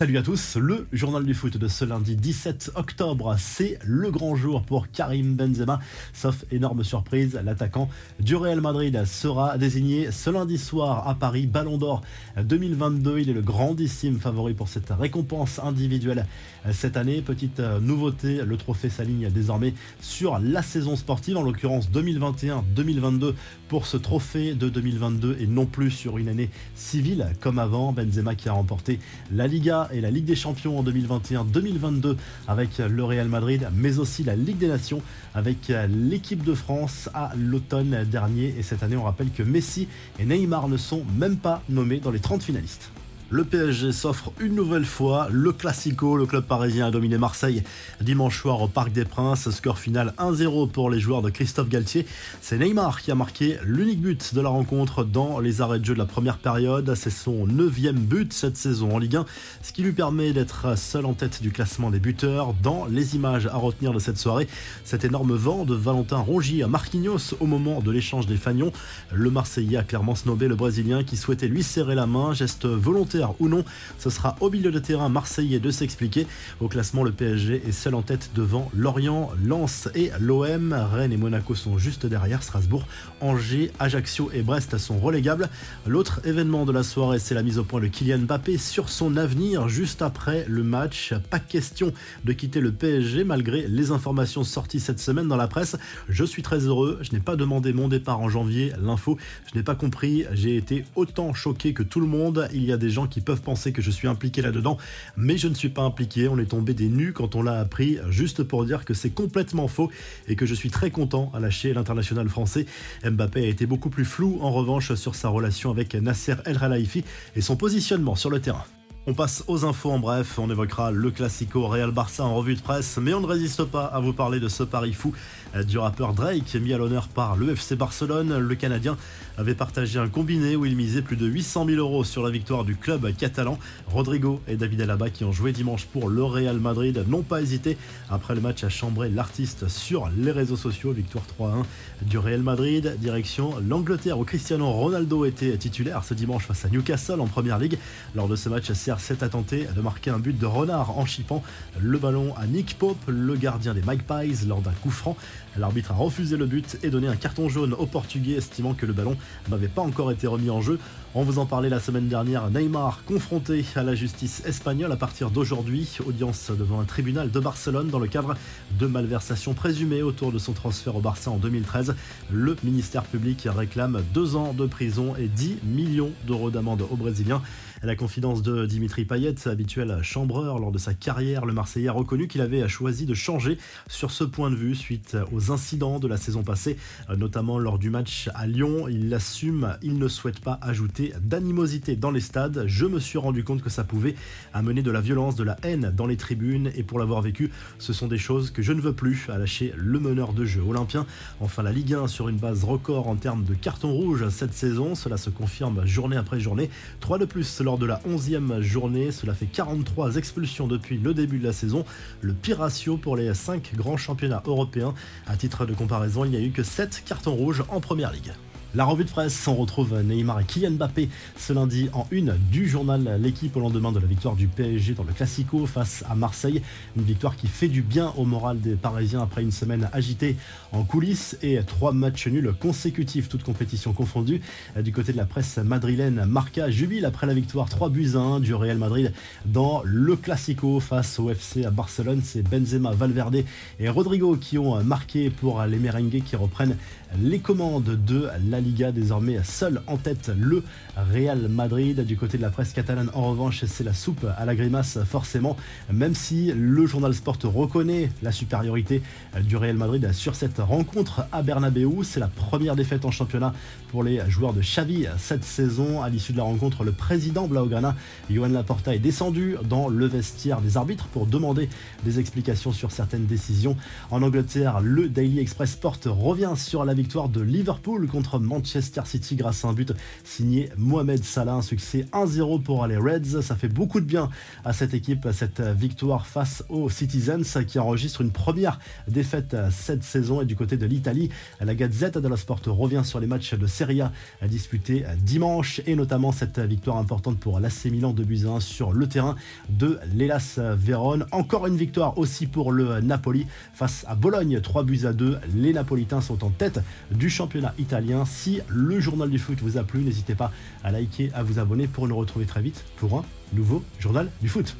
Salut à tous, le journal du foot de ce lundi 17 octobre, c'est le grand jour pour Karim Benzema. Sauf énorme surprise, l'attaquant du Real Madrid sera désigné ce lundi soir à Paris Ballon d'Or 2022. Il est le grandissime favori pour cette récompense individuelle cette année. Petite nouveauté, le trophée s'aligne désormais sur la saison sportive, en l'occurrence 2021-2022 pour ce trophée de 2022 et non plus sur une année civile comme avant. Benzema qui a remporté la Liga et la Ligue des Champions en 2021-2022 avec le Real Madrid, mais aussi la Ligue des Nations avec l'équipe de France à l'automne dernier. Et cette année, on rappelle que Messi et Neymar ne sont même pas nommés dans les 30 finalistes. Le PSG s'offre une nouvelle fois le Classico. Le club parisien a dominé Marseille dimanche soir au Parc des Princes. Score final 1-0 pour les joueurs de Christophe Galtier. C'est Neymar qui a marqué l'unique but de la rencontre dans les arrêts de jeu de la première période. C'est son neuvième but cette saison en Ligue 1, ce qui lui permet d'être seul en tête du classement des buteurs. Dans les images à retenir de cette soirée, cet énorme vent de Valentin Rongier à Marquinhos au moment de l'échange des Fagnons. Le Marseillais a clairement snobé le Brésilien qui souhaitait lui serrer la main, geste volontaire ou non, ce sera au milieu de terrain marseillais de s'expliquer. Au classement, le PSG est seul en tête devant Lorient, Lens et l'OM. Rennes et Monaco sont juste derrière. Strasbourg, Angers, Ajaccio et Brest sont relégables. L'autre événement de la soirée, c'est la mise au point de Kylian Mbappé sur son avenir juste après le match. Pas question de quitter le PSG malgré les informations sorties cette semaine dans la presse. Je suis très heureux. Je n'ai pas demandé mon départ en janvier. L'info, je n'ai pas compris. J'ai été autant choqué que tout le monde. Il y a des gens qui peuvent penser que je suis impliqué là-dedans, mais je ne suis pas impliqué. On est tombé des nues quand on l'a appris, juste pour dire que c'est complètement faux et que je suis très content à lâcher l'international français. Mbappé a été beaucoup plus flou en revanche sur sa relation avec Nasser El Khelaifi et son positionnement sur le terrain. On passe aux infos en bref, on évoquera le Classico Real Barça en revue de presse, mais on ne résiste pas à vous parler de ce pari fou du rappeur Drake mis à l'honneur par le FC Barcelone. Le Canadien avait partagé un combiné où il misait plus de 800 000 euros sur la victoire du club catalan. Rodrigo et David Alaba qui ont joué dimanche pour le Real Madrid n'ont pas hésité après le match à chambrer l'artiste sur les réseaux sociaux. Victoire 3-1 du Real Madrid, direction l'Angleterre où Cristiano Ronaldo était titulaire ce dimanche face à Newcastle en Première Ligue. Lors de ce match, CR7 a tenté de marquer un but de renard en chipant le ballon à Nick Pope, le gardien des Magpies, lors d'un coup franc. L'arbitre a refusé le but et donné un carton jaune au Portugais, estimant que le ballon n'avait pas encore été remis en jeu. On vous en parlait la semaine dernière, Neymar confronté à la justice espagnole à partir d'aujourd'hui, audience devant un tribunal de Barcelone dans le cadre de malversations présumées autour de son transfert au Barça en 2013. Le ministère public réclame deux ans de prison et 10 millions d'euros d'amende aux Brésiliens. La confidence de Payet, habituel chambreur lors de sa carrière, le Marseillais a reconnu qu'il avait choisi de changer sur ce point de vue suite aux incidents de la saison passée, notamment lors du match à Lyon. Il l'assume, il ne souhaite pas ajouter d'animosité dans les stades. Je me suis rendu compte que ça pouvait amener de la violence, de la haine dans les tribunes et pour l'avoir vécu, ce sont des choses que je ne veux plus, à lâcher le meneur de jeu olympien. Enfin, la Ligue 1 sur une base record en termes de carton rouge cette saison, cela se confirme journée après journée. 3 de plus lors de la 11e journée. Cela fait 43 expulsions depuis le début de la saison, le pire ratio pour les 5 grands championnats européens. À titre de comparaison, il n'y a eu que 7 cartons rouges en première ligue. La revue de presse, on retrouve Neymar et Kylian Mbappé ce lundi en une du journal L'équipe au lendemain de la victoire du PSG dans le Classico face à Marseille. Une victoire qui fait du bien au moral des Parisiens après une semaine agitée en coulisses et trois matchs nuls consécutifs, toutes compétitions confondues. Du côté de la presse madrilène, Marca jubile après la victoire 3 buts à 1 du Real Madrid dans le Classico face au FC à Barcelone. C'est Benzema, Valverde et Rodrigo qui ont marqué pour les merengues qui reprennent les commandes de la Liga, désormais seul en tête le Real Madrid. Du côté de la presse catalane, en revanche, c'est la soupe à la grimace, forcément, même si le journal Sport reconnaît la supériorité du Real Madrid sur cette rencontre à Bernabeu. C'est la première défaite en championnat pour les joueurs de Xavi cette saison. À l'issue de la rencontre, le président Blaugrana, Johan Laporta, est descendu dans le vestiaire des arbitres pour demander des explications sur certaines décisions. En Angleterre, le Daily Express Sport revient sur la victoire de Liverpool contre Manchester City grâce à un but signé Mohamed Salah. Un succès 1-0 pour les Reds. Ça fait beaucoup de bien à cette équipe, cette victoire face aux Citizens qui enregistre une première défaite cette saison. Et du côté de l'Italie, la Gazette dello Sport revient sur les matchs de Serie A disputés dimanche et notamment cette victoire importante pour l'AC Milan de 1 sur le terrain de l'Elas Vérone. Encore une victoire aussi pour le Napoli face à Bologne, 3 buts à 2. Les Napolitains sont en tête du championnat italien. Si le journal du foot vous a plu, n'hésitez pas à liker, à vous abonner pour nous retrouver très vite pour un nouveau journal du foot.